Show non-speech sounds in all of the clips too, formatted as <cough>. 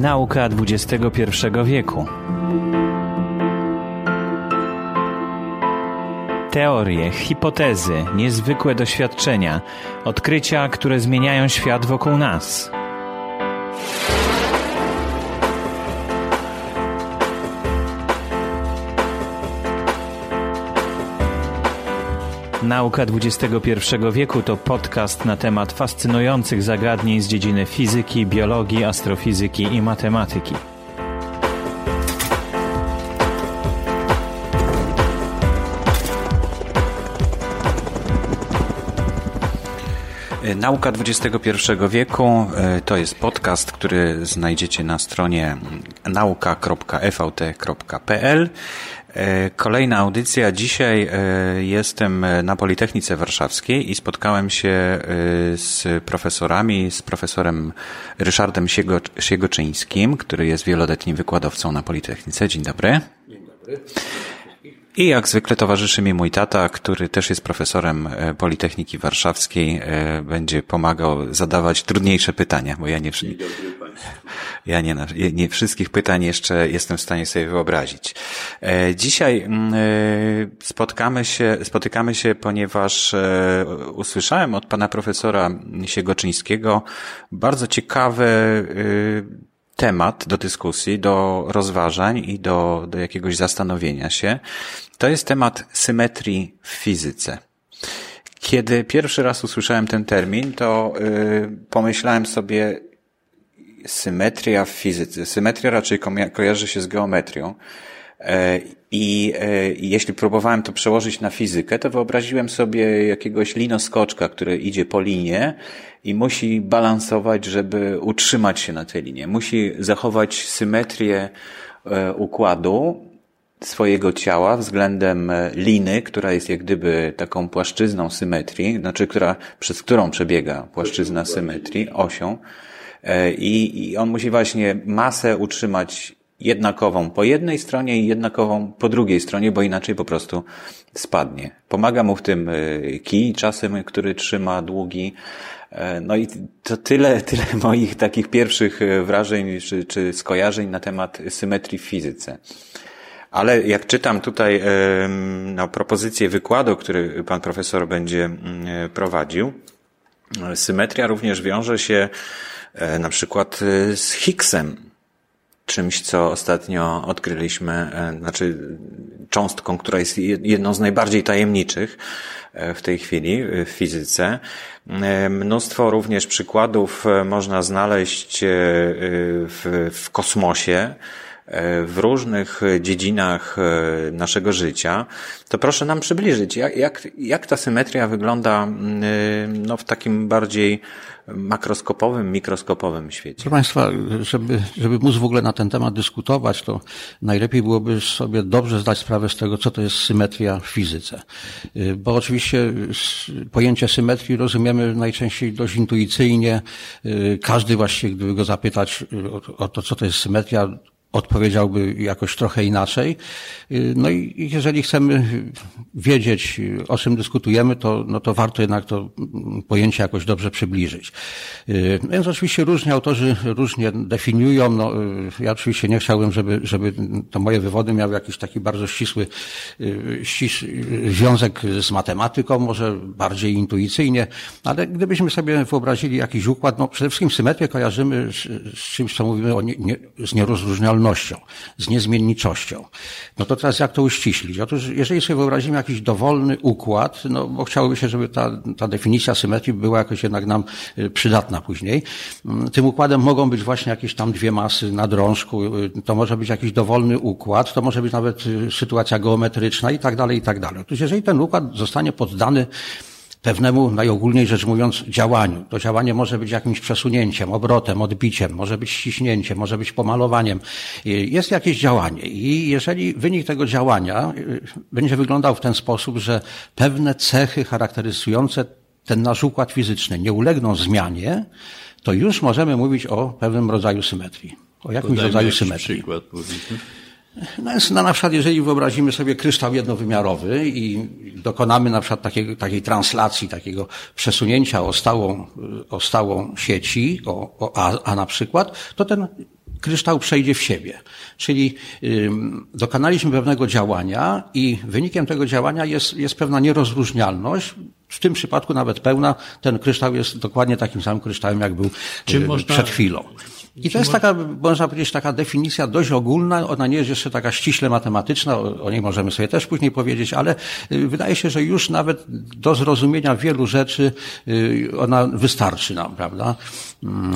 Nauka XXI wieku. Teorie, hipotezy, niezwykłe doświadczenia, odkrycia, które zmieniają świat wokół nas. Nauka XXI wieku to podcast na temat fascynujących zagadnień z dziedziny fizyki, biologii, astrofizyki i matematyki. Nauka XXI wieku e, to jest podcast, który znajdziecie na stronie nauka.evt.pl. E, kolejna audycja. Dzisiaj e, jestem na Politechnice Warszawskiej i spotkałem się z profesorami, z profesorem Ryszardem Siegoczyńskim, który jest wieloletnim wykładowcą na Politechnice. Dzień dobry. Dzień dobry. I jak zwykle towarzyszy mi mój tata, który też jest profesorem e, Politechniki Warszawskiej, e, będzie pomagał zadawać trudniejsze pytania, bo ja nie, ja nie, nie wszystkich pytań jeszcze jestem w stanie sobie wyobrazić. E, dzisiaj mm, spotkamy się, spotykamy się, ponieważ usłyszałem od pana profesora Siegoczyńskiego bardzo ciekawe temat do dyskusji, do rozważań i do, do jakiegoś zastanowienia się. To jest temat symetrii w fizyce. Kiedy pierwszy raz usłyszałem ten termin, to yy, pomyślałem sobie, symetria w fizyce. Symetria raczej ko kojarzy się z geometrią. E, I e, jeśli próbowałem to przełożyć na fizykę, to wyobraziłem sobie jakiegoś linoskoczka, który idzie po linie i musi balansować, żeby utrzymać się na tej linie. Musi zachować symetrię e, układu swojego ciała względem liny, która jest jak gdyby taką płaszczyzną symetrii, znaczy która, przez którą przebiega płaszczyzna symetrii, osią. I, I on musi właśnie masę utrzymać jednakową po jednej stronie i jednakową po drugiej stronie, bo inaczej po prostu spadnie. Pomaga mu w tym y, kij czasem, który trzyma długi. E, no i to tyle, <laughs> tyle moich takich pierwszych wrażeń czy, czy skojarzeń na temat symetrii w fizyce. Ale jak czytam tutaj no, propozycję wykładu, który pan profesor będzie mm, prowadził, symetria również wiąże się e, na przykład y, z Higgsem, czymś, co ostatnio odkryliśmy, e, znaczy cząstką, która jest jedną z najbardziej tajemniczych e, w tej chwili w fizyce. E, mnóstwo również przykładów można znaleźć w, w kosmosie w różnych dziedzinach naszego życia, to proszę nam przybliżyć, jak, jak, jak ta symetria wygląda no, w takim bardziej makroskopowym, mikroskopowym świecie. Proszę Państwa, żeby, żeby móc w ogóle na ten temat dyskutować, to najlepiej byłoby sobie dobrze zdać sprawę z tego, co to jest symetria w fizyce. Bo oczywiście pojęcie symetrii rozumiemy najczęściej dość intuicyjnie. Każdy właściwie, gdyby go zapytać o to, co to jest symetria, odpowiedziałby jakoś trochę inaczej. No i jeżeli chcemy wiedzieć, o czym dyskutujemy, to, no to warto jednak to pojęcie jakoś dobrze przybliżyć. Więc oczywiście różni autorzy różnie definiują. No, ja oczywiście nie chciałbym, żeby, żeby to moje wywody miały jakiś taki bardzo ścisły, ścisły związek z matematyką, może bardziej intuicyjnie, ale gdybyśmy sobie wyobrazili jakiś układ, no przede wszystkim symetrię kojarzymy z, z czymś, co mówimy o nie, nie, z z niezmienniczością. No to teraz jak to uściślić? Otóż jeżeli sobie wyobrazimy jakiś dowolny układ, no bo chciałoby się, żeby ta, ta definicja symetrii była jakoś jednak nam y, przydatna później. Mm, tym układem mogą być właśnie jakieś tam dwie masy na drążku, y, to może być jakiś dowolny układ, to może być nawet y, sytuacja geometryczna i tak dalej, i tak dalej. Otóż jeżeli ten układ zostanie poddany pewnemu, najogólniej rzecz mówiąc, działaniu. To działanie może być jakimś przesunięciem, obrotem, odbiciem, może być ściśnięciem, może być pomalowaniem. Jest jakieś działanie i jeżeli wynik tego działania y, będzie wyglądał w ten sposób, że pewne cechy charakteryzujące ten nasz układ fizyczny nie ulegną zmianie, to już możemy mówić o pewnym rodzaju symetrii. O jakimś Podajmy rodzaju symetrii. Przykład, powiedzmy. No jest, no na przykład, jeżeli wyobrazimy sobie kryształ jednowymiarowy i dokonamy na przykład takiej, takiej translacji, takiego przesunięcia o stałą, o stałą sieci, o, o a, a na przykład, to ten kryształ przejdzie w siebie. Czyli dokonaliśmy pewnego działania i wynikiem tego działania jest, jest pewna nierozróżnialność. W tym przypadku nawet pełna, ten kryształ jest dokładnie takim samym kryształem, jak był Czy można... przed chwilą. I to jest taka, można powiedzieć, taka definicja dość ogólna. Ona nie jest jeszcze taka ściśle matematyczna, o niej możemy sobie też później powiedzieć, ale y, wydaje się, że już nawet do zrozumienia wielu rzeczy y, ona wystarczy nam, prawda?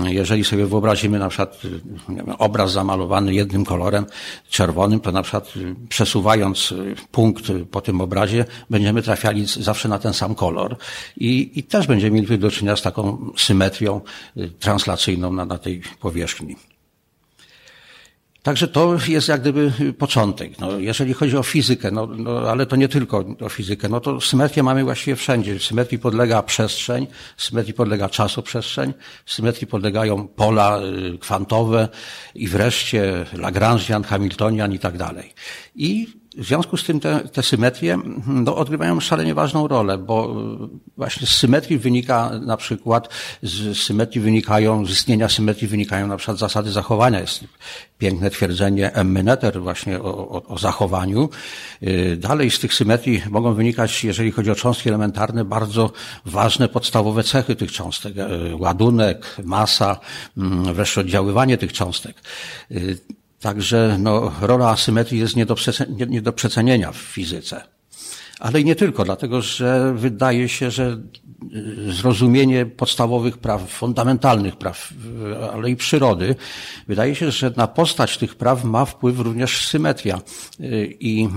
Jeżeli sobie wyobrazimy na przykład y, obraz zamalowany jednym kolorem czerwonym, to na przykład przesuwając punkt po tym obrazie, będziemy trafiali zawsze na ten sam kolor. I, i też będziemy mieli do czynienia z taką symetrią translacyjną na, na tej powierzchni. Także to jest jak gdyby początek. No, jeżeli chodzi o fizykę, no, no, ale to nie tylko o fizykę, no to symetrię mamy właściwie wszędzie. Symetrii podlega przestrzeń, symetrii podlega czasoprzestrzeń, symetrii podlegają pola y, kwantowe i wreszcie Lagrangian, Hamiltonian i tak dalej. I w związku z tym te, te symetrie no, odgrywają szalenie ważną rolę, bo właśnie z symetrii wynika na przykład, z symetrii wynikają, z istnienia symetrii wynikają na przykład zasady zachowania. Jest piękne twierdzenie Emmeneter właśnie o, o, o zachowaniu. Y, dalej z tych symetrii mogą wynikać, jeżeli chodzi o cząstki elementarne, bardzo ważne podstawowe cechy tych cząstek. Y, ładunek, masa, mm, wreszcie oddziaływanie tych cząstek. Także no, rola asymetrii jest nie do, nie, nie do przecenienia w fizyce. Ale i nie tylko, dlatego że wydaje się, że y, zrozumienie podstawowych praw, fundamentalnych praw, y, ale i przyrody, wydaje się, że na postać tych praw ma wpływ również symetria y, i,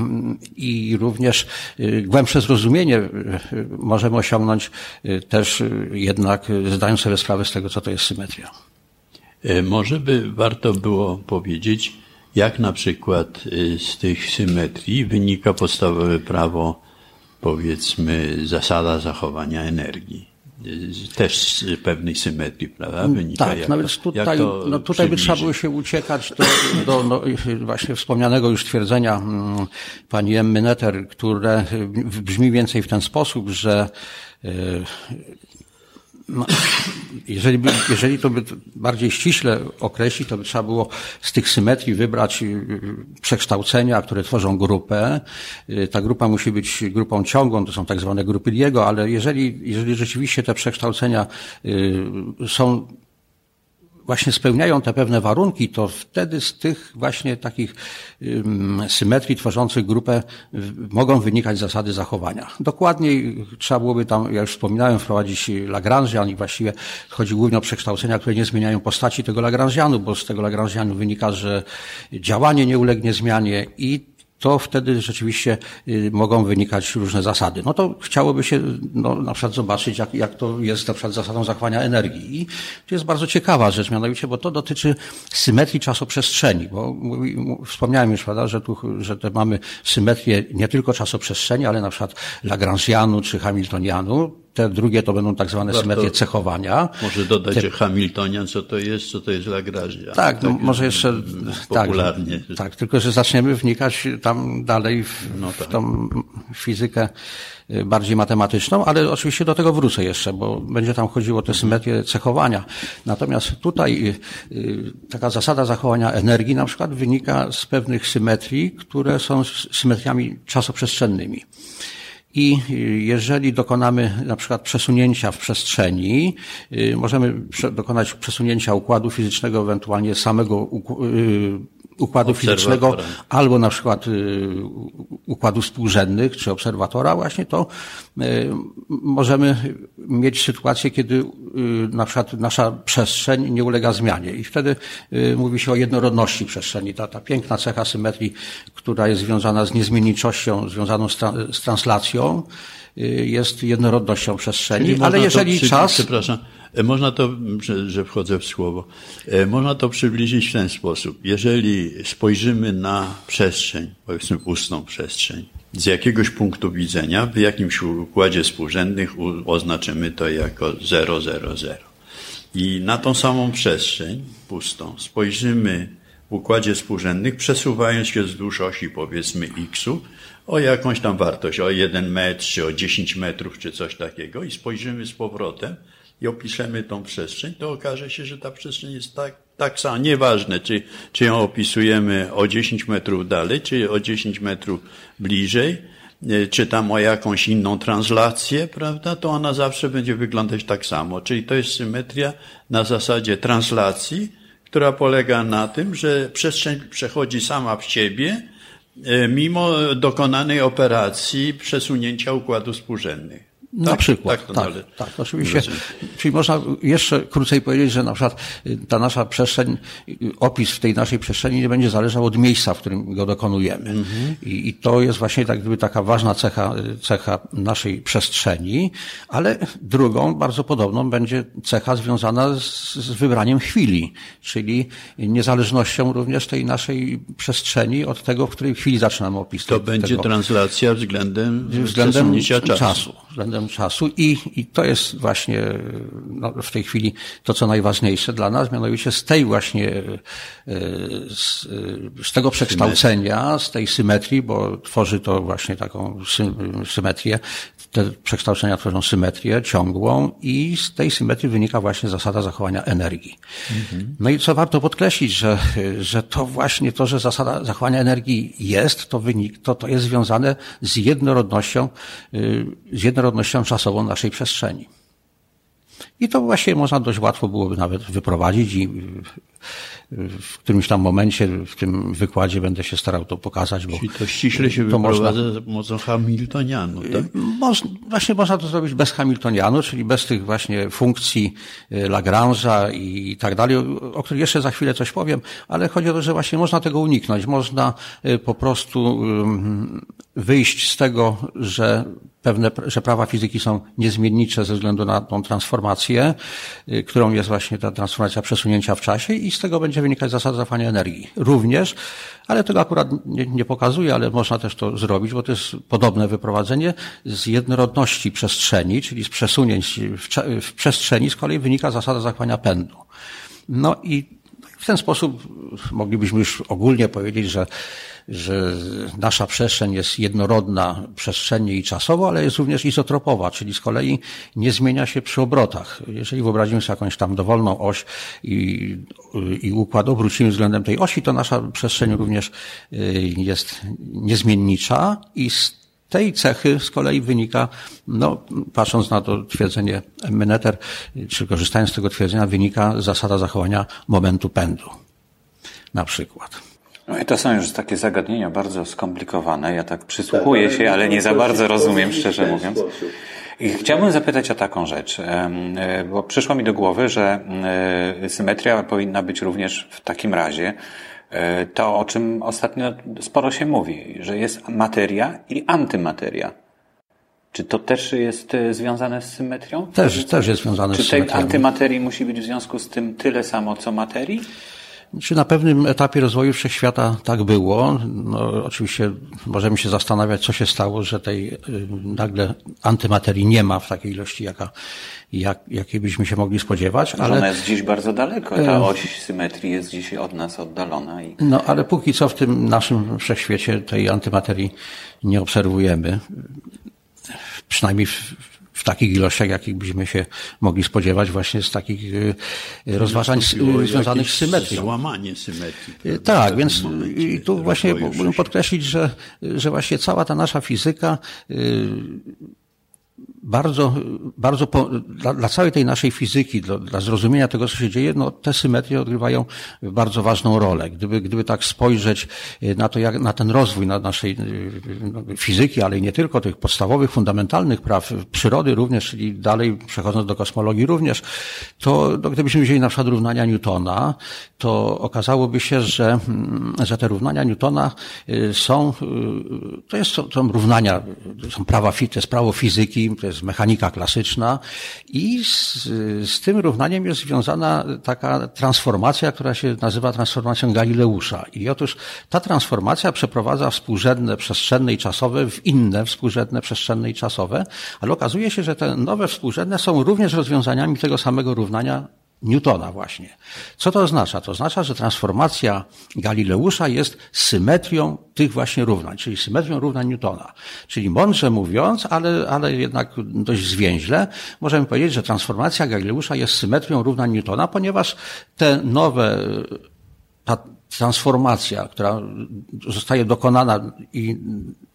i również głębsze zrozumienie możemy osiągnąć też jednak zdając sobie sprawę z tego, co to jest symetria. E, może by warto było powiedzieć, jak na przykład e, z tych symetrii wynika podstawowe prawo, powiedzmy, zasada zachowania energii. E, też z pewnej symetrii, prawda? Mm, wynika. Tak, jak no więc tutaj, no tutaj by trzeba było się uciekać do, do no, właśnie wspomnianego już twierdzenia mm, pani Emmy Netter, które brzmi więcej w ten sposób, że no, jeżeli, by, jeżeli to by bardziej ściśle określić, to by trzeba było z tych symetrii wybrać y, przekształcenia, które tworzą grupę. Y, ta grupa musi być grupą ciągłą, to są tak zwane grupy Diego, ale jeżeli, jeżeli rzeczywiście te przekształcenia y, są właśnie spełniają te pewne warunki, to wtedy z tych właśnie takich symetrii tworzących grupę mogą wynikać zasady zachowania. Dokładniej trzeba byłoby tam, ja już wspominałem, wprowadzić Lagrangian i właściwie chodzi głównie o przekształcenia, które nie zmieniają postaci tego Lagrangianu, bo z tego Lagrangianu wynika, że działanie nie ulegnie zmianie i to wtedy rzeczywiście y, mogą wynikać różne zasady. No to chciałoby się no, na przykład zobaczyć, jak, jak to jest na przykład zasadą zachowania energii. I to jest bardzo ciekawa rzecz, mianowicie, bo to dotyczy symetrii czasoprzestrzeni, bo wspomniałem już, prawda, że tu, że te mamy symetrię nie tylko czasoprzestrzeni, ale na przykład Lagrangianu czy Hamiltonianu, te drugie to będą tak zwane Warto symetrie cechowania. Może dodać, że Hamiltonian, co to jest, co to jest Lagrange. Tak, no, tak, może jeszcze popularnie. Tak, tak, tylko że zaczniemy wnikać tam dalej w, no tak. w tą fizykę y, bardziej matematyczną, ale oczywiście do tego wrócę jeszcze, bo będzie tam chodziło o te symetrie cechowania. Natomiast tutaj y, y, taka zasada zachowania energii na przykład wynika z pewnych symetrii, które są symetriami czasoprzestrzennymi. I jeżeli dokonamy na przykład przesunięcia w przestrzeni, y, możemy dokonać przesunięcia układu fizycznego, ewentualnie samego y, układu fizycznego, albo na przykład y, układów współrzędnych, czy obserwatora właśnie, to możemy mieć sytuację, kiedy na przykład nasza przestrzeń nie ulega zmianie i wtedy mówi się o jednorodności przestrzeni. Ta, ta piękna cecha symetrii, która jest związana z niezmienniczością, związaną z, tra z translacją, jest jednorodnością przestrzeni, ale jeżeli przy... czas... Przepraszam, e, można to, że, że wchodzę w słowo, e, można to przybliżyć w ten sposób. Jeżeli spojrzymy na przestrzeń, powiedzmy pustą przestrzeń, z jakiegoś punktu widzenia, w jakimś układzie współrzędnych oznaczymy to jako 000. I na tą samą przestrzeń pustą spojrzymy w układzie współrzędnych, przesuwając się wzdłuż osi powiedzmy x-u, o jakąś tam wartość, o 1 metr, czy o 10 metrów, czy coś takiego i spojrzymy z powrotem i opiszemy tą przestrzeń, to okaże się, że ta przestrzeń jest tak, tak sama, nieważne, czy, czy ją opisujemy o 10 metrów dalej, czy o 10 metrów bliżej, e, czy tam o jakąś inną translację, prawda, to ona zawsze będzie wyglądać tak samo. Czyli to jest symetria na zasadzie translacji, która polega na tym, że przestrzeń przechodzi sama w siebie, mimo dokonanej operacji przesunięcia układów współrzędnych. Na tak, przykład. Tak, tak, tak, oczywiście. Czyli można jeszcze krócej powiedzieć, że na przykład y, ta nasza przestrzeń, y, opis w tej naszej przestrzeni nie będzie zależał od miejsca, w którym go dokonujemy. Mhm. I, I, to jest właśnie tak gdyby taka ważna cecha, y, cecha naszej przestrzeni, ale drugą, bardzo podobną będzie cecha związana z, z wybraniem chwili, czyli niezależnością również tej naszej przestrzeni od tego, w której chwili zaczynamy opis. To będzie tego. translacja względem, względem czasu. czasu. Względem czasu i, i to jest właśnie no, w tej chwili to, co najważniejsze dla nas, mianowicie z tej właśnie, e, z, z tego przekształcenia, z tej symetrii, bo tworzy to właśnie taką symetrię, te przekształcenia tworzą symetrię ciągłą i z tej symetrii wynika właśnie zasada zachowania energii. Mhm. No i co warto podkreślić, że, że to właśnie to, że zasada zachowania energii jest, to wynik, to, to jest związane z jednorodnością, y, z jednorodnością czasową naszej przestrzeni. I to właśnie można dość łatwo byłoby nawet wyprowadzić i w którymś tam momencie w tym wykładzie będę się starał to pokazać. Bo Czyli to ściśle się to można, za pomocą Hamiltonianu, tak? Można, właśnie można to zrobić bez Hamiltonianu, czyli bez tych właśnie funkcji y, Lagrange'a i tak dalej, o których jeszcze za chwilę coś powiem, ale chodzi o to, że właśnie można tego uniknąć. Można y, po prostu wyjść z tego, że pewne, że prawa fizyki są niezmiennicze ze względu na tą transformację, y, którą jest właśnie ta transformacja przesunięcia w czasie i z tego będzie wynikać zasada zachowania energii. Również, ale tego akurat nie, nie pokazuje, ale można też to zrobić, bo to jest podobne wyprowadzenie z jednorodności przestrzeni, czyli z przesunięć w, w przestrzeni z kolei wynika zasada zachowania pędu. No i w ten sposób moglibyśmy już ogólnie powiedzieć, że że nasza przestrzeń jest jednorodna przestrzennie i czasowo, ale jest również izotropowa, czyli z kolei nie zmienia się przy obrotach. Jeżeli wyobrazimy sobie jakąś tam dowolną oś i, i układ obrócimy względem tej osi, to nasza przestrzeń również y, jest niezmiennicza i z tej cechy z kolei wynika, no, patrząc na to twierdzenie Meneter, czy korzystając z tego twierdzenia, wynika zasada zachowania momentu pędu. Na przykład. No i to są już takie zagadnienia bardzo skomplikowane. Ja tak przysłuchuję tak, się, ale nie za bardzo rozumiem, szczerze mówiąc. I chciałbym zapytać o taką rzecz, e, bo przyszło mi do głowy, że e, symetria powinna być również w takim razie e, to, o czym ostatnio sporo się mówi, że jest materia i antymateria. Czy to też jest związane z symetrią? Też, też jest związane Czy z symetrią. Czy tej antymaterii musi być w związku z tym tyle samo, co materii? Czy na pewnym etapie rozwoju wszechświata tak było? No, oczywiście możemy się zastanawiać, co się stało, że tej y, nagle antymaterii nie ma w takiej ilości, jaka, jak, jakiej byśmy się mogli spodziewać. Ale ona jest dziś bardzo daleko. Ta e, oś symetrii jest dziś od nas oddalona. I... No, ale póki co w tym naszym wszechświecie tej antymaterii nie obserwujemy. Przynajmniej w takich ilościach, jakich byśmy się mogli spodziewać właśnie z takich y, rozważań związanych z symetrią. Złamanie symetrii. Y, tak, więc i tu właśnie mógłbym podkreślić, że, że właśnie cała ta nasza fizyka y, bardzo, bardzo po, dla, dla, całej tej naszej fizyki, dla, dla, zrozumienia tego, co się dzieje, no, te symetrie odgrywają bardzo ważną rolę. Gdyby, gdyby tak spojrzeć e, na to, jak, na ten rozwój na naszej e, no, fizyki, ale i nie tylko tych podstawowych, fundamentalnych praw przyrody również, czyli dalej przechodząc do kosmologii również, to no, gdybyśmy wzięli na przykład równania Newtona, to okazałoby się, że, mm, że te równania Newtona są, to jest, są równania, są prawa, to jest prawo fizyki, to jest jest mechanika klasyczna i z, z tym równaniem jest związana taka transformacja, która się nazywa transformacją Galileusza. I otóż ta transformacja przeprowadza współrzędne przestrzenne i czasowe w inne współrzędne przestrzenne i czasowe, ale okazuje się, że te nowe współrzędne są również rozwiązaniami tego samego równania Newtona właśnie. Co to oznacza? To oznacza, że transformacja Galileusza jest symetrią tych właśnie równań, czyli symetrią równań Newtona. Czyli mądrze mówiąc, ale, ale jednak dość zwięźle, możemy powiedzieć, że transformacja Galileusza jest symetrią równań Newtona, ponieważ te nowe, ta transformacja, która zostaje dokonana i,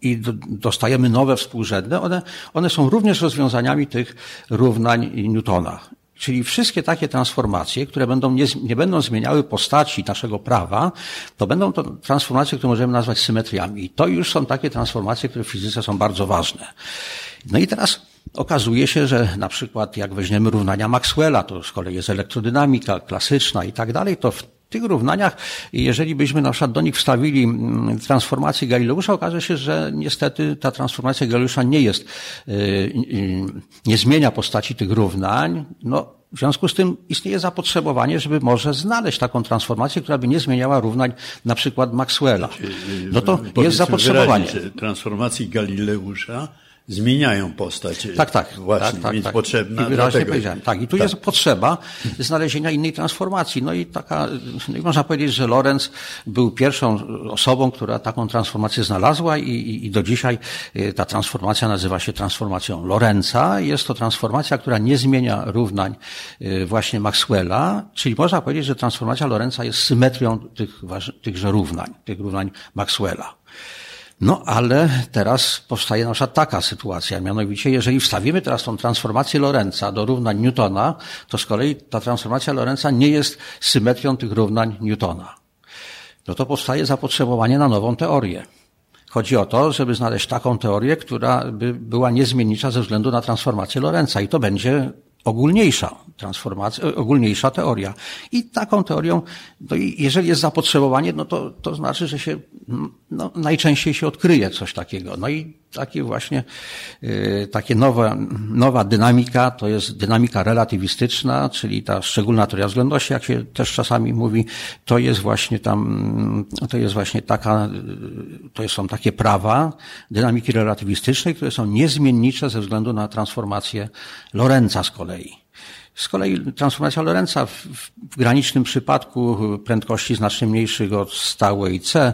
i dostajemy nowe współrzędne, one, one są również rozwiązaniami tych równań Newtona. Czyli wszystkie takie transformacje, które będą nie, nie, będą zmieniały postaci naszego prawa, to będą to transformacje, które możemy nazwać symetriami. I to już są takie transformacje, które w fizyce są bardzo ważne. No i teraz okazuje się, że na przykład jak weźmiemy równania Maxwella, to z kolei jest elektrodynamika klasyczna i tak dalej, to w tych równaniach, jeżeli byśmy na przykład do nich wstawili mm, transformację Galileusza, okaże się, że niestety ta transformacja Galileusza nie jest, y, y, nie zmienia postaci tych równań. No, w związku z tym istnieje zapotrzebowanie, żeby może znaleźć taką transformację, która by nie zmieniała równań na przykład Maxwella. No to jest zapotrzebowanie. Transformacji Galileusza zmieniają postać. Tak, tak. Właśnie, tak, tak, więc tak. potrzebna. I wyraźnie dlatego... powiedziałem. Tak, i tu tak. jest potrzeba znalezienia innej transformacji. No i taka, no i można powiedzieć, że Lorenz był pierwszą osobą, która taką transformację znalazła i, i, i do dzisiaj y, ta transformacja nazywa się transformacją Lorenza. Jest to transformacja, która nie zmienia równań y, właśnie Maxwella, czyli można powiedzieć, że transformacja Lorenza jest symetrią tych, tychże równań, tych równań Maxwella. No ale teraz powstaje nasza taka sytuacja, mianowicie jeżeli wstawimy teraz tą transformację Lorenza do równań Newtona, to z kolei ta transformacja Lorenza nie jest symetrią tych równań Newtona. No to powstaje zapotrzebowanie na nową teorię. Chodzi o to, żeby znaleźć taką teorię, która by była niezmiennicza ze względu na transformację Lorenza i to będzie ogólniejsza transformacja, ogólniejsza teoria. I taką teorią, no jeżeli jest zapotrzebowanie, no to, to znaczy, że się no, najczęściej się odkryje coś takiego. No i takie właśnie, yy, takie nowa, nowa dynamika, to jest dynamika relatywistyczna, czyli ta szczególna teoria względności, jak się też czasami mówi, to jest właśnie tam, to jest właśnie taka, to są takie prawa dynamiki relatywistycznej, które są niezmiennicze ze względu na transformację Lorenza z kolei. Z kolei transformacja Lorenza w, w, granicznym przypadku prędkości znacznie mniejszych od stałej C,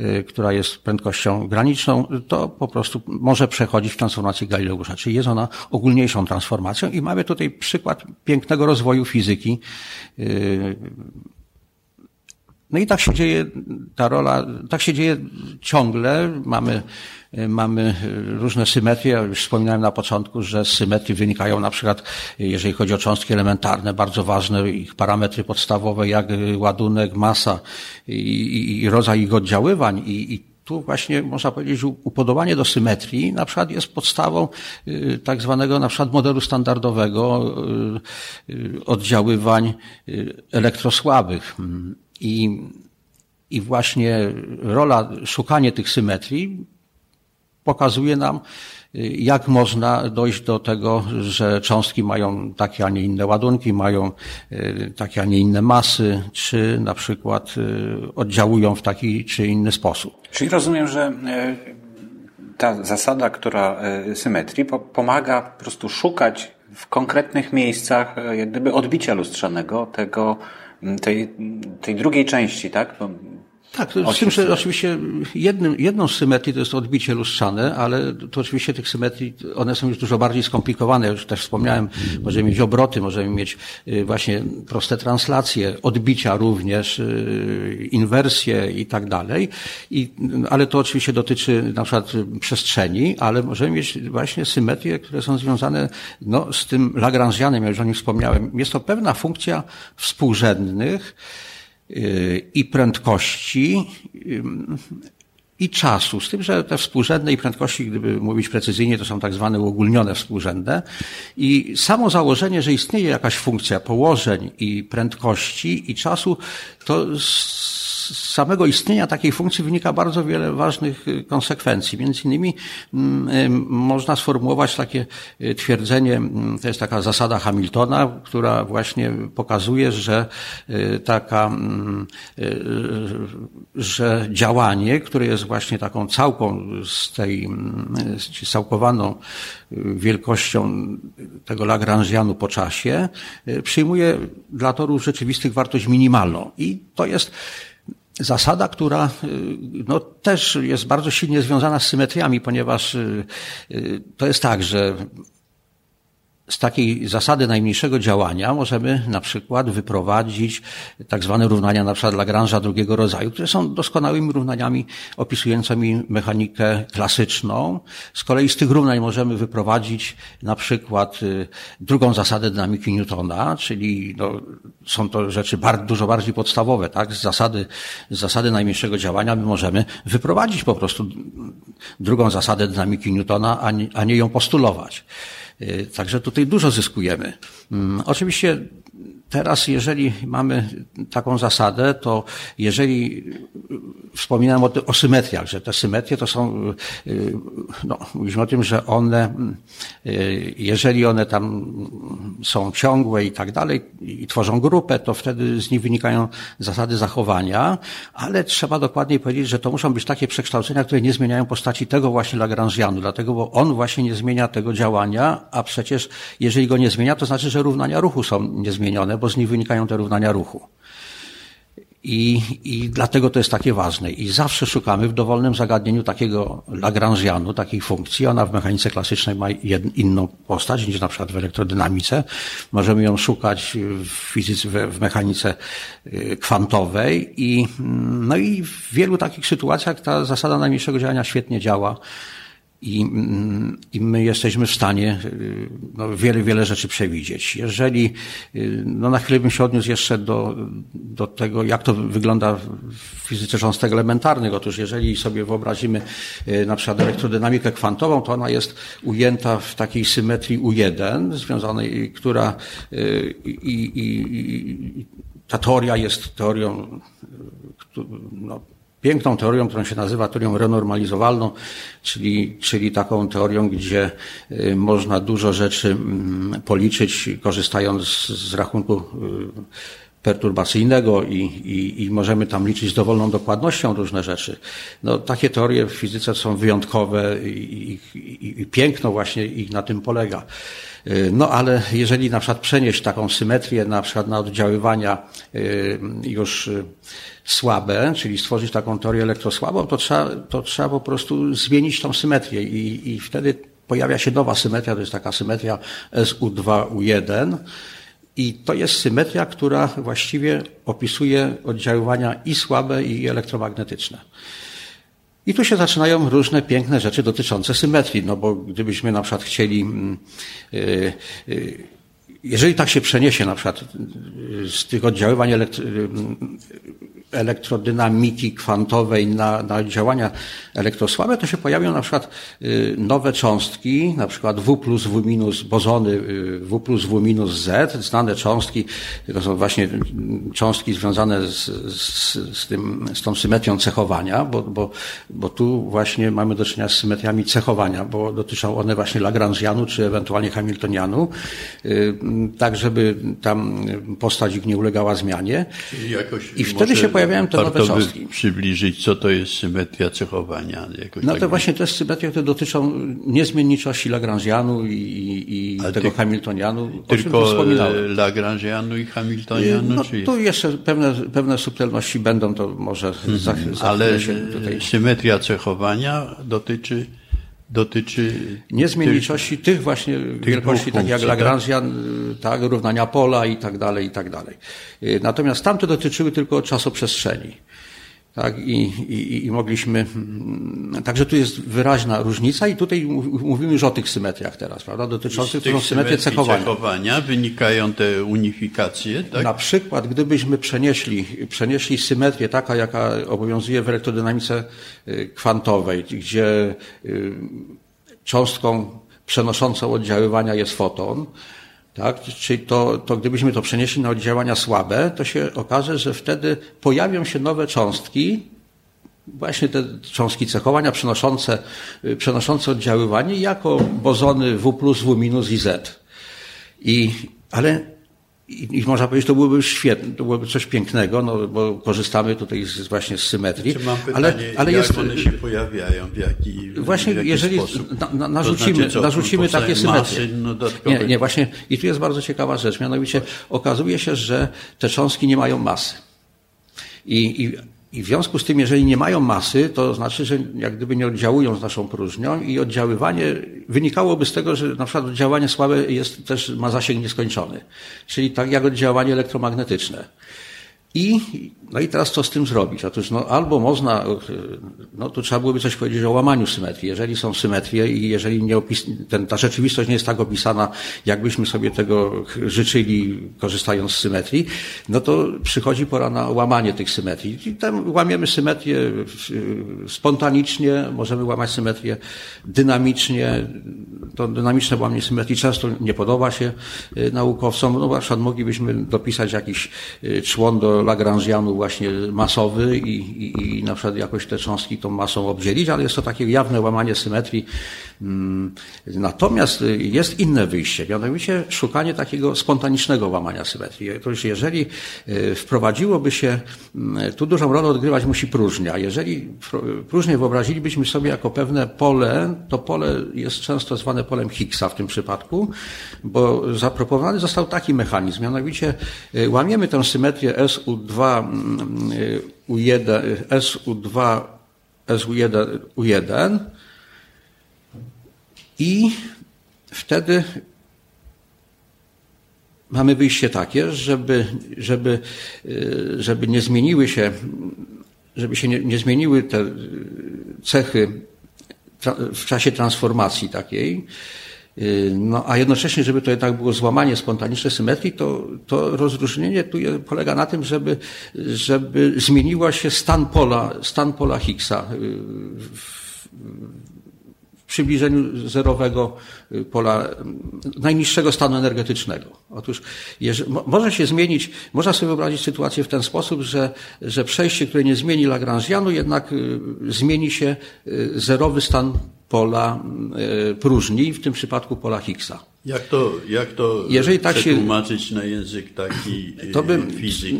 y, która jest prędkością graniczną, to po prostu może przechodzić w transformację Galileusza, czyli jest ona ogólniejszą transformacją i mamy tutaj przykład pięknego rozwoju fizyki. Y, no i tak się dzieje ta rola, tak się dzieje ciągle. Mamy mamy różne symetrie. Już wspominałem na początku, że z symetrii wynikają na przykład, jeżeli chodzi o cząstki elementarne, bardzo ważne ich parametry podstawowe, jak ładunek, masa i, i rodzaj ich oddziaływań. I, i tu właśnie można powiedzieć, upodobanie do symetrii na przykład jest podstawą y, tak zwanego na przykład modelu standardowego y, oddziaływań elektrosłabych. I, i właśnie rola, szukanie tych symetrii pokazuje nam, y, jak można dojść do tego, że cząstki mają takie, a nie inne ładunki, mają y, takie, a nie inne masy, czy na przykład y, oddziałują w taki czy inny sposób. Czyli rozumiem, że ta zasada, która symetrii pomaga po prostu szukać w konkretnych miejscach jak gdyby odbicia lustrzanego tego, tej, tej drugiej części, tak? Tak, z tym, że oczywiście jednym, jedną z symetrii to jest odbicie lustrzane, ale to oczywiście tych symetrii, one są już dużo bardziej skomplikowane. Już też wspomniałem, możemy mieć obroty, możemy mieć y, właśnie proste translacje, odbicia również, y, inwersje i tak dalej. I, ale to oczywiście dotyczy na przykład przestrzeni, ale możemy mieć właśnie symetrie, które są związane no, z tym Lagrangianem, ja już o nim wspomniałem. Jest to pewna funkcja współrzędnych, i prędkości y, i czasu. Z tym, że te współrzędne i prędkości, gdyby mówić precyzyjnie, to są tak zwane uogólnione współrzędne. I samo założenie, że istnieje jakaś funkcja położeń i prędkości i czasu, to samego istnienia takiej funkcji wynika bardzo wiele ważnych konsekwencji. Między innymi mm, można sformułować takie twierdzenie, mm, to jest taka zasada Hamiltona, która właśnie pokazuje, że taka, że działanie, które jest właśnie taką całką z tej, całkowaną wielkością tego Lagrangianu po czasie, przyjmuje dla torów rzeczywistych wartość minimalną. I to jest zasada, która no, też jest bardzo silnie związana z symetriami, ponieważ to jest tak, że z takiej zasady najmniejszego działania możemy na przykład wyprowadzić tak zwane równania na przykład Lagrange'a drugiego rodzaju, które są doskonałymi równaniami opisującymi mechanikę klasyczną. Z kolei z tych równań możemy wyprowadzić na przykład y, drugą zasadę dynamiki Newtona, czyli no, są to rzeczy bardzo, dużo bardziej podstawowe, tak? Z zasady, z zasady najmniejszego działania my możemy wyprowadzić po prostu drugą zasadę dynamiki Newtona, a nie, a nie ją postulować. Y, także tutaj dużo zyskujemy. Mm, oczywiście teraz, jeżeli mamy taką zasadę, to jeżeli wspominałem o, o symetriach, że te symetrie to są, y, no, mówiliśmy o tym, że one, y, jeżeli one tam są ciągłe i tak dalej i tworzą grupę, to wtedy z nich wynikają zasady zachowania, ale trzeba dokładniej powiedzieć, że to muszą być takie przekształcenia, które nie zmieniają postaci tego właśnie Lagrangianu, dlatego, bo on właśnie nie zmienia tego działania, a przecież jeżeli go nie zmienia, to znaczy, że równania ruchu są niezmienione, bo z nich wynikają te równania ruchu. I, I dlatego to jest takie ważne. I zawsze szukamy w dowolnym zagadnieniu takiego Lagrangianu, takiej funkcji. Ona w mechanice klasycznej ma jed, inną postać niż na przykład w elektrodynamice. Możemy ją szukać w fizyce, w mechanice y, kwantowej i, no i w wielu takich sytuacjach ta zasada najmniejszego działania świetnie działa. I, mm, I my jesteśmy w stanie y, no, wiele, wiele rzeczy przewidzieć. Jeżeli, y, no na chwilę bym się odniósł jeszcze do, do tego, jak to wygląda w fizyce cząstek elementarnych. Otóż jeżeli sobie wyobrazimy y, na przykład elektrodynamikę kwantową, to ona jest ujęta w takiej symetrii U1, związanej, która i, i, i ta teoria jest teorią no, piękną teorią, którą się nazywa teorią renormalizowalną, czyli, czyli taką teorią, gdzie y, można dużo rzeczy mm, policzyć, korzystając z rachunku y, perturbacyjnego i, i, i możemy tam liczyć z dowolną dokładnością różne rzeczy. No, takie teorie w fizyce są wyjątkowe i, i, i piękno właśnie ich na tym polega. Y, no ale jeżeli na przykład przenieść taką symetrię na przykład na oddziaływania już słabe, czyli stworzyć taką teorię elektrosłabą, to trzeba, to trzeba po prostu zmienić tą symetrię i, i wtedy pojawia się nowa symetria, to jest taka symetria SU2U1 i to jest symetria, która właściwie opisuje oddziaływania i słabe, i elektromagnetyczne. I tu się zaczynają różne piękne rzeczy dotyczące symetrii, no bo gdybyśmy na przykład chcieli yy, yy, jeżeli tak się przeniesie na przykład z tych oddziaływań elektrodynamiki kwantowej na, na działania elektrosłabe, to się pojawią na przykład y, nowe cząstki, na przykład W plus W minus, bozony y, W plus W minus Z, znane cząstki, to są właśnie cząstki związane z, z, z, tym, z tą symetrią cechowania, bo, bo, bo tu właśnie mamy do czynienia z symetriami cechowania, bo dotyczą one właśnie Lagrangianu, czy ewentualnie Hamiltonianu, y, tak żeby tam postać ich nie ulegała zmianie. I wtedy się pojawiają te nowe cząstki. przybliżyć, co to jest symetria cechowania. No to tak właśnie to jest symetria, które dotyczą niezmienniczości Lagrangianu i, i tego tych, Hamiltonianu. Tylko Lagrangianu i Hamiltonianu? No, czy... Tu jeszcze pewne, pewne subtelności będą, to może hmm, za, za Ale tutaj... symetria cechowania dotyczy dotyczy niezmienniczości tych, tych właśnie tych wielkości, tak jak Lagrangian, tak, równania pola i tak dalej, i tak dalej. Y, natomiast tamte dotyczyły tylko czasoprzestrzeni. Tak, i, i, i mogliśmy, mm, także tu jest wyraźna różnica i tutaj mówimy już o tych symetriach teraz, prawda, dotyczących tych symetrii cechowania. cechowania wynikają te unifikacje, tak? Na przykład, gdybyśmy przenieśli, przenieśli symetrię taka, jaka obowiązuje w elektrodynamice y, kwantowej, gdzie y, cząstką przenoszącą oddziaływania jest foton, tak? Czyli to, to gdybyśmy to przenieśli na oddziaływania słabe, to się okaże, że wtedy pojawią się nowe cząstki, właśnie te cząstki cechowania przenoszące, przenoszące oddziaływanie jako bozony W+, W- i Z. I, ale i, I, można powiedzieć, to byłoby świetne, to byłoby coś pięknego, no, bo korzystamy tutaj z, właśnie z symetrii. Czy mam pytanie, ale, ale jak jest, one się pojawiają, w jaki Właśnie, w jaki jeżeli sposób? Na, na, narzucimy, to znaczy, narzucimy takie symetrie. Nie, nie, właśnie. I tu jest bardzo ciekawa rzecz. Mianowicie okazuje się, że te cząstki nie mają masy. I, i i w związku z tym, jeżeli nie mają masy, to znaczy, że jak gdyby nie oddziałują z naszą próżnią i oddziaływanie wynikałoby z tego, że na przykład oddziaływanie słabe jest też, ma zasięg nieskończony. Czyli tak jak oddziaływanie elektromagnetyczne. I, no i teraz co z tym zrobić? Otóż no, albo można, no tu trzeba byłoby coś powiedzieć o łamaniu symetrii. Jeżeli są symetrie i jeżeli nie opis, ten, ta rzeczywistość nie jest tak opisana, jakbyśmy sobie tego życzyli, korzystając z symetrii, no to przychodzi pora na łamanie tych symetrii. I tam łamiemy symetrię spontanicznie, możemy łamać symetrię dynamicznie. To dynamiczne łamanie symetrii często nie podoba się y, naukowcom. No na przykład moglibyśmy dopisać jakiś człon do Lagrangianu właśnie masowy i, i, i na przykład jakoś te cząstki tą masą obdzielić, ale jest to takie jawne łamanie symetrii. Mm, natomiast jest inne wyjście, mianowicie szukanie takiego spontanicznego łamania symetrii. Otóż jeżeli y, wprowadziłoby się, mm, tu dużą rolę odgrywać musi próżnia. Jeżeli próżnię wyobrazilibyśmy sobie jako pewne pole, to pole jest często zwane polem Higgsa w tym przypadku, bo zaproponowany został taki mechanizm, mianowicie y, łamiemy tę symetrię SU2 U1, SU2 SU1 U1 i wtedy mamy wyjście takie, żeby, żeby, y, żeby nie zmieniły się, żeby się nie, nie zmieniły te cechy w czasie transformacji takiej, y, no, a jednocześnie, żeby to jednak było złamanie spontaniczne symetrii, to, to rozróżnienie tu polega na tym, żeby, żeby zmieniła się stan pola, stan pola Higgsa y, w, przybliżeniu zerowego y, pola, najniższego stanu energetycznego. Otóż jeżeli, może się zmienić, można sobie wyobrazić sytuację w ten sposób, że, że przejście, które nie zmieni Lagrangianu, jednak y, zmieni się y, zerowy stan pola próżni, w tym przypadku pola Higgsa. Jak to, jak to Jeżeli tak przetłumaczyć się, na język taki to by, fizyki?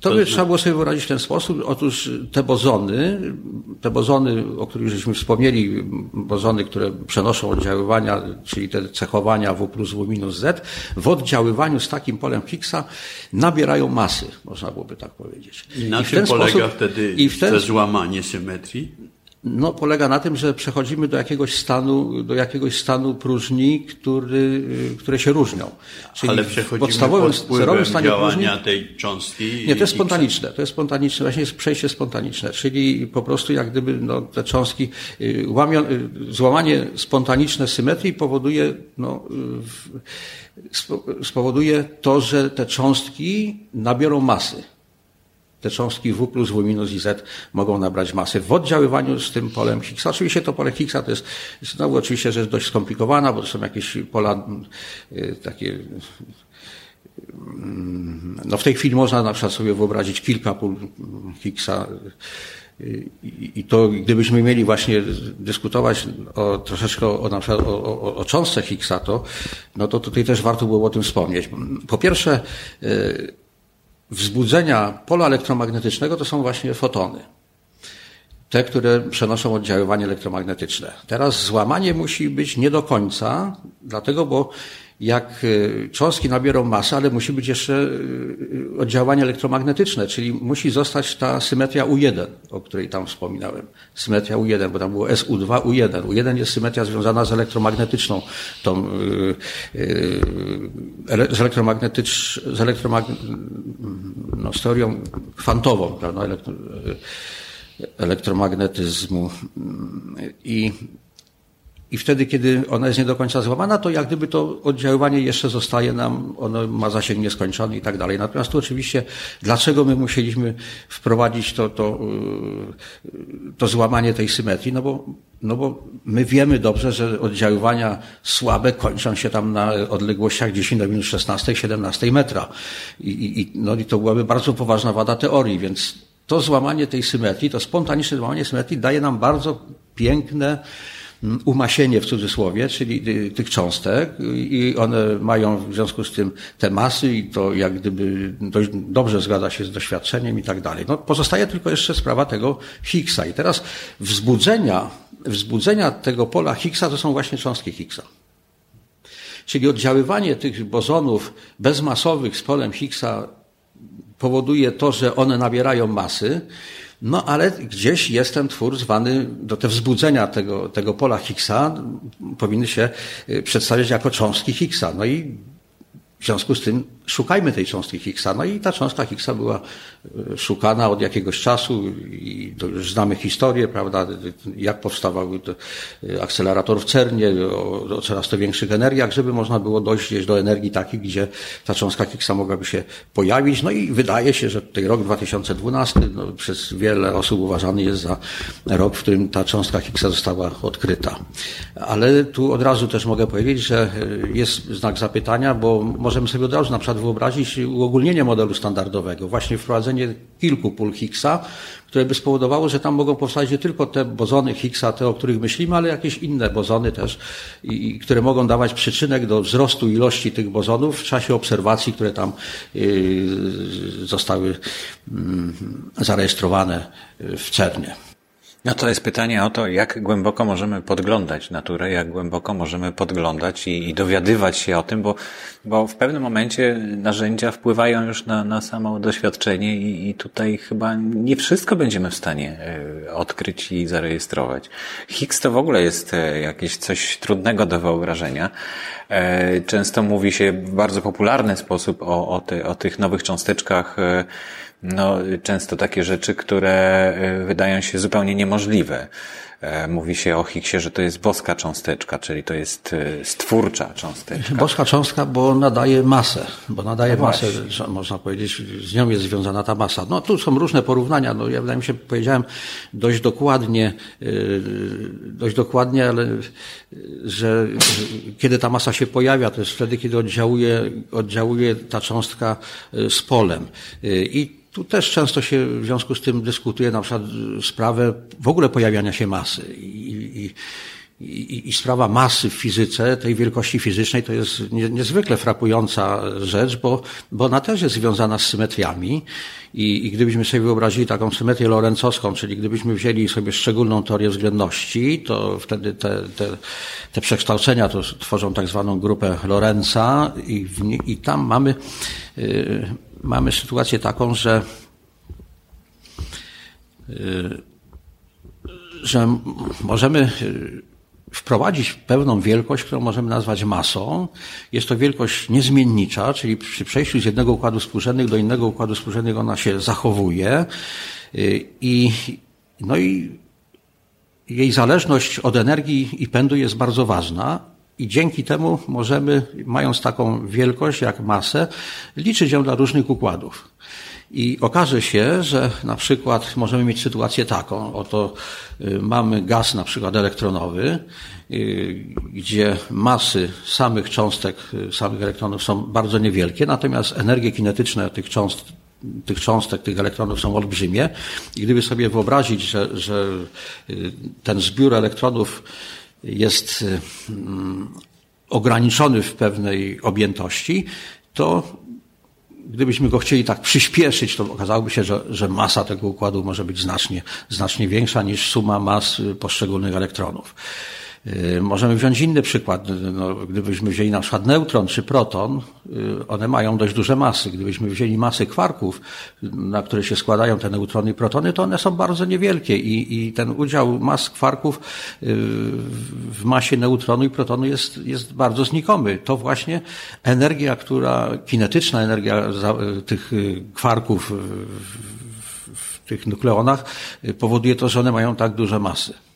To, to by trzeba było sobie wyobrazić w ten sposób. Otóż te bozony, te bozony, o których żeśmy wspomnieli, bozony, które przenoszą oddziaływania, czyli te cechowania W plus W minus Z, w oddziaływaniu z takim polem Higgsa nabierają masy, można byłoby tak powiedzieć. I na I czym polega sposób, wtedy i w ten, to złamanie symetrii? No, polega na tym, że przechodzimy do jakiegoś stanu, do jakiegoś stanu próżni, który, które się różnią. Czyli Ale przechodzimy podstawowym, zerowym stanie próżni, tej cząstki. Nie, to jest spontaniczne. To jest spontaniczne, właśnie jest przejście spontaniczne, czyli po prostu jak gdyby no, te cząstki, y, łamią, y, złamanie spontaniczne symetrii powoduje, no, spowoduje to, że te cząstki nabiorą masy te cząstki W plus W minus i Z mogą nabrać masy w oddziaływaniu z tym polem Higgsa. Oczywiście to pole Higgsa to jest znowu oczywiście rzecz dość skomplikowana, bo to są jakieś pola y, takie mm, no w tej chwili można na przykład sobie wyobrazić kilka pól Higgsa i to gdybyśmy mieli właśnie dyskutować o, troszeczkę o, na przykład o, o, o cząstce Higgsa, to, no to tutaj też warto było o tym wspomnieć. Po pierwsze, y, wzbudzenia pola elektromagnetycznego to są właśnie fotony. Te, które przenoszą oddziaływanie elektromagnetyczne. Teraz złamanie musi być nie do końca, dlatego, bo jak y, cząstki nabiorą masę, ale musi być jeszcze y, oddziaływanie elektromagnetyczne, czyli musi zostać ta symetria U1, o której tam wspominałem. Symetria U1, bo tam było SU2, U1. U1 jest symetria związana z elektromagnetyczną, tą, y, z, elektromagnetycz, z elektromag, no, z teorią kwantową, prawda, elektromagnetyzmu. I i wtedy, kiedy ona jest nie do końca złamana, to jak gdyby to oddziaływanie jeszcze zostaje nam, ono ma zasięg nieskończony i tak dalej. Natomiast tu oczywiście, dlaczego my musieliśmy wprowadzić to, to, y, to złamanie tej symetrii? No bo, no bo my wiemy dobrze, że oddziaływania słabe kończą się tam na odległościach 10 do minus 16, 17 metra. I, i, no i to byłaby bardzo poważna wada teorii, więc to złamanie tej symetrii, to spontaniczne złamanie symetrii daje nam bardzo piękne, umasienie w cudzysłowie, czyli tych cząstek i one mają w związku z tym te masy i to jak gdyby dość dobrze zgadza się z doświadczeniem i tak dalej. No, pozostaje tylko jeszcze sprawa tego Higgsa i teraz wzbudzenia, wzbudzenia tego pola Higgsa to są właśnie cząstki Higgsa. Czyli oddziaływanie tych bozonów bezmasowych z polem Higgsa powoduje to, że one nabierają masy, no ale gdzieś jest ten twór zwany, do te wzbudzenia tego, tego pola Higgsa powinny się y, przedstawiać jako cząstki Higgsa. No i w związku z tym szukajmy tej cząstki Higgsa. No i ta cząstka Higgsa była e, szukana od jakiegoś czasu i już znamy historię, prawda, jak powstawał e, akcelerator w CERNie, o, o coraz to większych energiach, żeby można było dojść gdzieś do energii takiej, gdzie ta cząstka Higgsa mogłaby się pojawić. No i wydaje się, że ten rok 2012 no, przez wiele osób uważany jest za rok, w którym ta cząstka Higgsa została odkryta. Ale tu od razu też mogę powiedzieć, że e, jest znak zapytania, bo możemy sobie od razu na przykład wyobrazić uogólnienie modelu standardowego, właśnie wprowadzenie kilku pól Higgsa, które by spowodowało, że tam mogą powstać nie tylko te bozony Higgsa, te, o których myślimy, ale jakieś inne bozony też, i, które mogą dawać przyczynek do wzrostu ilości tych bozonów w czasie obserwacji, które tam y, zostały mm, zarejestrowane w CERNie. No to jest pytanie o to, jak głęboko możemy podglądać naturę, jak głęboko możemy podglądać i, i dowiadywać się o tym, bo, bo w pewnym momencie narzędzia wpływają już na, na samo doświadczenie i, i tutaj chyba nie wszystko będziemy w stanie e, odkryć i zarejestrować. Higgs to w ogóle jest e, jakieś coś trudnego do wyobrażenia. E, często mówi się w bardzo popularny sposób o, o, o tych nowych cząsteczkach no, często takie rzeczy, które y, wydają się zupełnie niemożliwe. E, mówi się o Higgsie, że to jest boska cząsteczka, czyli to jest y, stwórcza cząsteczka. Boska cząstka, bo nadaje masę, bo nadaje no masę, można powiedzieć, z nią jest związana ta masa. No tu są różne porównania, no ja wydaje mi się, powiedziałem dość dokładnie, y, dość dokładnie, ale że kiedy ta masa się pojawia, to jest wtedy, kiedy oddziałuje, oddziałuje ta cząstka z polem. I tu też często się w związku z tym dyskutuje na przykład sprawę w ogóle pojawiania się masy. I, i, i, i sprawa masy w fizyce, tej wielkości fizycznej, to jest nie, niezwykle frapująca rzecz, bo, bo ona też jest związana z symetriami. I, I gdybyśmy sobie wyobrazili taką symetrię lorencowską, czyli gdybyśmy wzięli sobie szczególną teorię względności, to wtedy te, te, te przekształcenia to tworzą tak zwaną grupę Lorenza i, w, i tam mamy yy, mamy sytuację taką, że y, że możemy y, wprowadzić pewną wielkość, którą możemy nazwać masą. Jest to wielkość niezmiennicza, czyli przy przejściu z jednego układu współrzędnych do innego układu współrzędnego ona się zachowuje y, i, no i jej zależność od energii i pędu jest bardzo ważna, i dzięki temu możemy, mając taką wielkość jak masę, liczyć ją dla różnych układów. I okaże się, że na przykład możemy mieć sytuację taką, oto y, mamy gaz na przykład elektronowy, y, gdzie masy samych cząstek, y, samych elektronów są bardzo niewielkie, natomiast energie kinetyczne tych cząstek tych cząstek, tych elektronów są olbrzymie. I gdyby sobie wyobrazić, że, że ten zbiór elektronów jest y, mm, ograniczony w pewnej objętości, to gdybyśmy go chcieli tak przyspieszyć, to okazałoby się, że, że masa tego układu może być znacznie, znacznie większa niż suma mas poszczególnych elektronów. Y, możemy wziąć inny przykład. No, gdybyśmy wzięli na przykład neutron czy proton, y, one mają dość duże masy. Gdybyśmy wzięli masy kwarków, na które się składają te neutrony i protony, to one są bardzo niewielkie i, i ten udział mas kwarków y, w masie neutronu i protonu jest, jest bardzo znikomy. To właśnie energia, która, kinetyczna energia tych kwarków w tych nukleonach powoduje to, że one mają tak duże masy.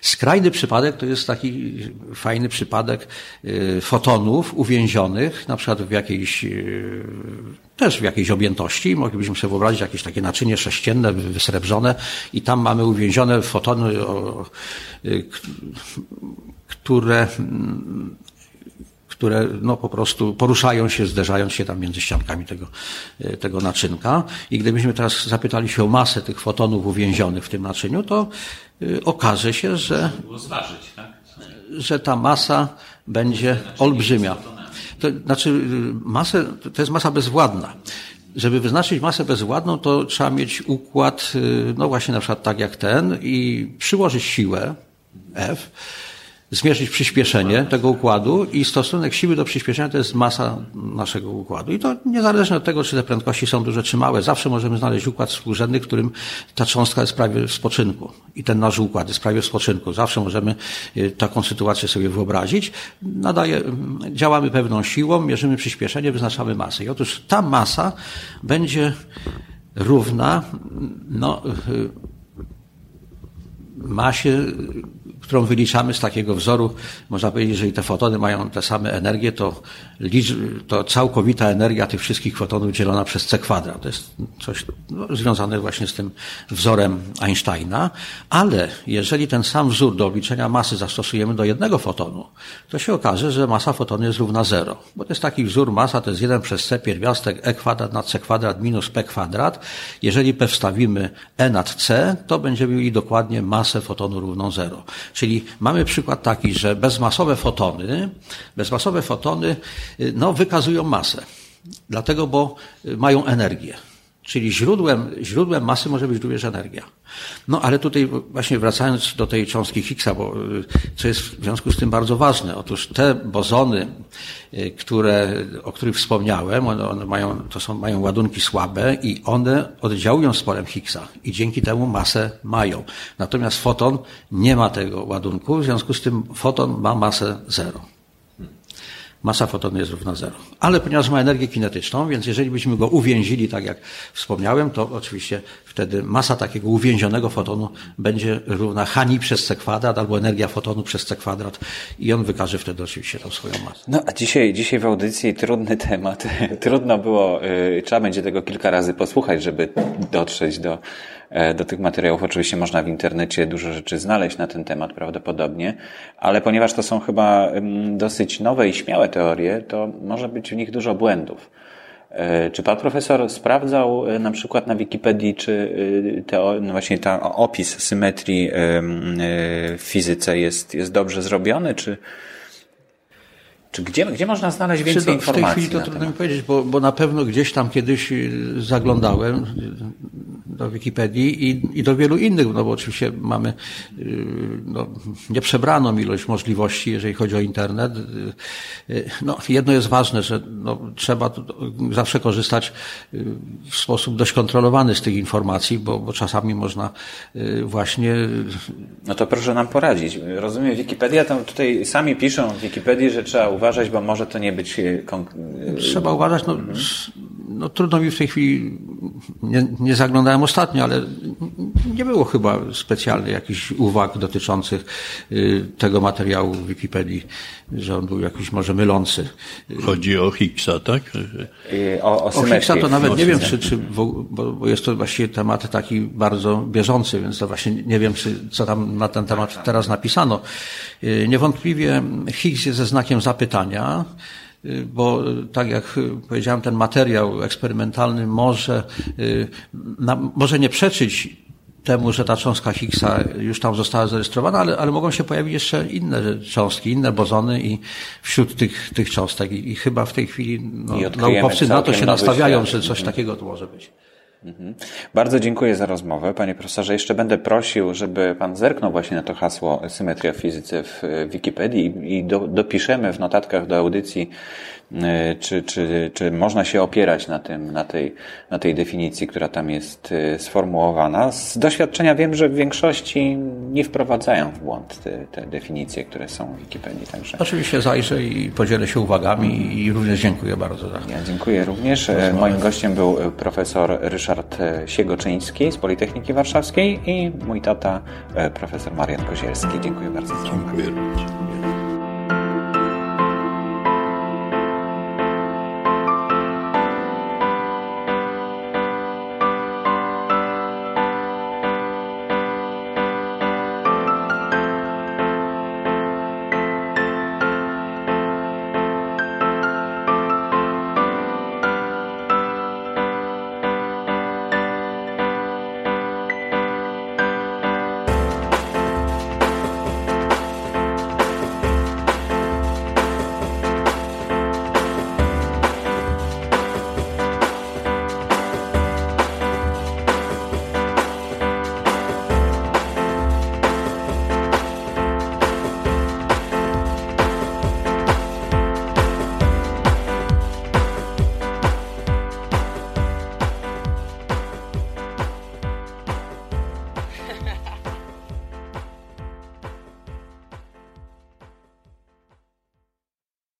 Skrajny przypadek to jest taki fajny przypadek y, fotonów uwięzionych, na przykład w jakiejś, y, też w jakiejś objętości. Moglibyśmy sobie wyobrazić jakieś takie naczynie sześcienne, wysrebrzone i tam mamy uwięzione fotony, y, które które no po prostu poruszają się, zderzając się tam między ściankami tego, tego naczynka. I gdybyśmy teraz zapytali się o masę tych fotonów uwięzionych w tym naczyniu, to okaże się, że, tak? że ta masa będzie olbrzymia. To znaczy masę, to jest masa bezwładna. Żeby wyznaczyć masę bezwładną, to trzeba mieć układ, e, no właśnie na przykład tak jak ten i przyłożyć siłę F, zmierzyć przyspieszenie tego układu i stosunek siły do przyspieszenia to jest masa naszego układu. I to niezależnie od tego, czy te prędkości są duże czy małe, zawsze możemy znaleźć układ współrzędny, którym ta cząstka jest prawie w spoczynku. I ten nasz układ jest prawie w spoczynku. Zawsze możemy y, taką sytuację sobie wyobrazić. Nadaje, działamy pewną siłą, mierzymy przyspieszenie, wyznaczamy masę. I otóż ta masa będzie równa, no, y, masie którą wyliczamy z takiego wzoru, można powiedzieć, że jeżeli te fotony mają te same energie, to, to całkowita energia tych wszystkich fotonów dzielona przez c kwadrat. To jest coś no, związane właśnie z tym wzorem Einsteina, ale jeżeli ten sam wzór do obliczenia masy zastosujemy do jednego fotonu, to się okaże, że masa fotonu jest równa zero. Bo to jest taki wzór masa, to jest 1 przez c pierwiastek e kwadrat nad c kwadrat minus p kwadrat. Jeżeli p wstawimy e nad c, to będziemy mieli dokładnie masę fotonu równą zero. Czyli mamy przykład taki, że bezmasowe fotony, bezmasowe fotony no, wykazują masę. Dlatego, bo y, mają energię. Czyli źródłem, źródłem masy może być również energia. No ale tutaj właśnie wracając do tej cząstki Higgsa, bo y, co jest w związku z tym bardzo ważne. Otóż te bozony, y, które, o których wspomniałem, one, one mają, to są, mają ładunki słabe i one oddziałują z polem Higgsa i dzięki temu masę mają. Natomiast foton nie ma tego ładunku, w związku z tym foton ma masę zero masa fotonu jest równa zero. Ale ponieważ ma energię kinetyczną, więc jeżeli byśmy go uwięzili, tak jak wspomniałem, to oczywiście wtedy masa takiego uwięzionego fotonu będzie równa Hani przez c kwadrat albo energia fotonu przez c kwadrat i on wykaże wtedy oczywiście tą swoją masę. No a dzisiaj, dzisiaj w audycji trudny temat. <laughs> Trudno było, yy, trzeba będzie tego kilka razy posłuchać, żeby dotrzeć do do tych materiałów oczywiście można w internecie dużo rzeczy znaleźć na ten temat prawdopodobnie, ale ponieważ to są chyba dosyć nowe i śmiałe teorie, to może być w nich dużo błędów. E, czy pan profesor sprawdzał e, na przykład na Wikipedii, czy teo, no właśnie ta opis symetrii w fizyce jest, jest dobrze zrobiony, czy, czy gdzie, gdzie można znaleźć więcej informacji? W tej chwili to trudno mi powiedzieć, bo, bo na pewno gdzieś tam kiedyś zaglądałem do Wikipedii i, i do wielu innych, no bo oczywiście mamy no, nieprzebraną ilość możliwości, jeżeli chodzi o internet. No, jedno jest ważne, że no, trzeba zawsze korzystać w sposób dość kontrolowany z tych informacji, bo, bo czasami można właśnie... No to proszę nam poradzić. Rozumiem, Wikipedia, tam tutaj sami piszą w Wikipedii, że trzeba uważać, bo może to nie być. E, Trzeba uważać, no, no trudno mi w tej chwili, nie, nie zaglądałem ostatnio, ale nie było chyba specjalnych jakichś uwag dotyczących y, tego materiału w Wikipedii, że on był jakiś może mylący. Chodzi o Higgsa, tak? Y, o, o, o Higgsa to nawet nie wiem, czy, czy bo, bo jest to właściwie temat taki bardzo bieżący, więc to właśnie nie wiem, czy, co tam na ten temat teraz napisano. Y, niewątpliwie Higgs jest ze znakiem zapytania, bo tak jak powiedziałem, ten materiał eksperymentalny może, może nie przeczyć temu, że ta cząstka Higgsa już tam została zarejestrowana, ale, ale mogą się pojawić jeszcze inne cząstki, inne bozony i wśród tych, tych cząstek i, i chyba w tej chwili no, naukowcy na to się nastawiają, świat. że coś takiego to może być. Mhm. Bardzo dziękuję za rozmowę. Panie profesorze, jeszcze będę prosił, żeby Pan zerknął właśnie na to hasło symetria w fizyce w Wikipedii i do, dopiszemy w notatkach do audycji czy, czy, czy można się opierać na, tym, na, tej, na tej definicji, która tam jest e, sformułowana? Z doświadczenia wiem, że w większości nie wprowadzają w błąd te, te definicje, które są w Wikipedii. Także... Oczywiście zajrzę i podzielę się uwagami i również dziękuję bardzo za Ja dziękuję również. E, moim gościem był profesor Ryszard Siegoczyński z Politechniki Warszawskiej i mój tata profesor Marian Kozielski. Dziękuję bardzo za uwagę. Dziękuję.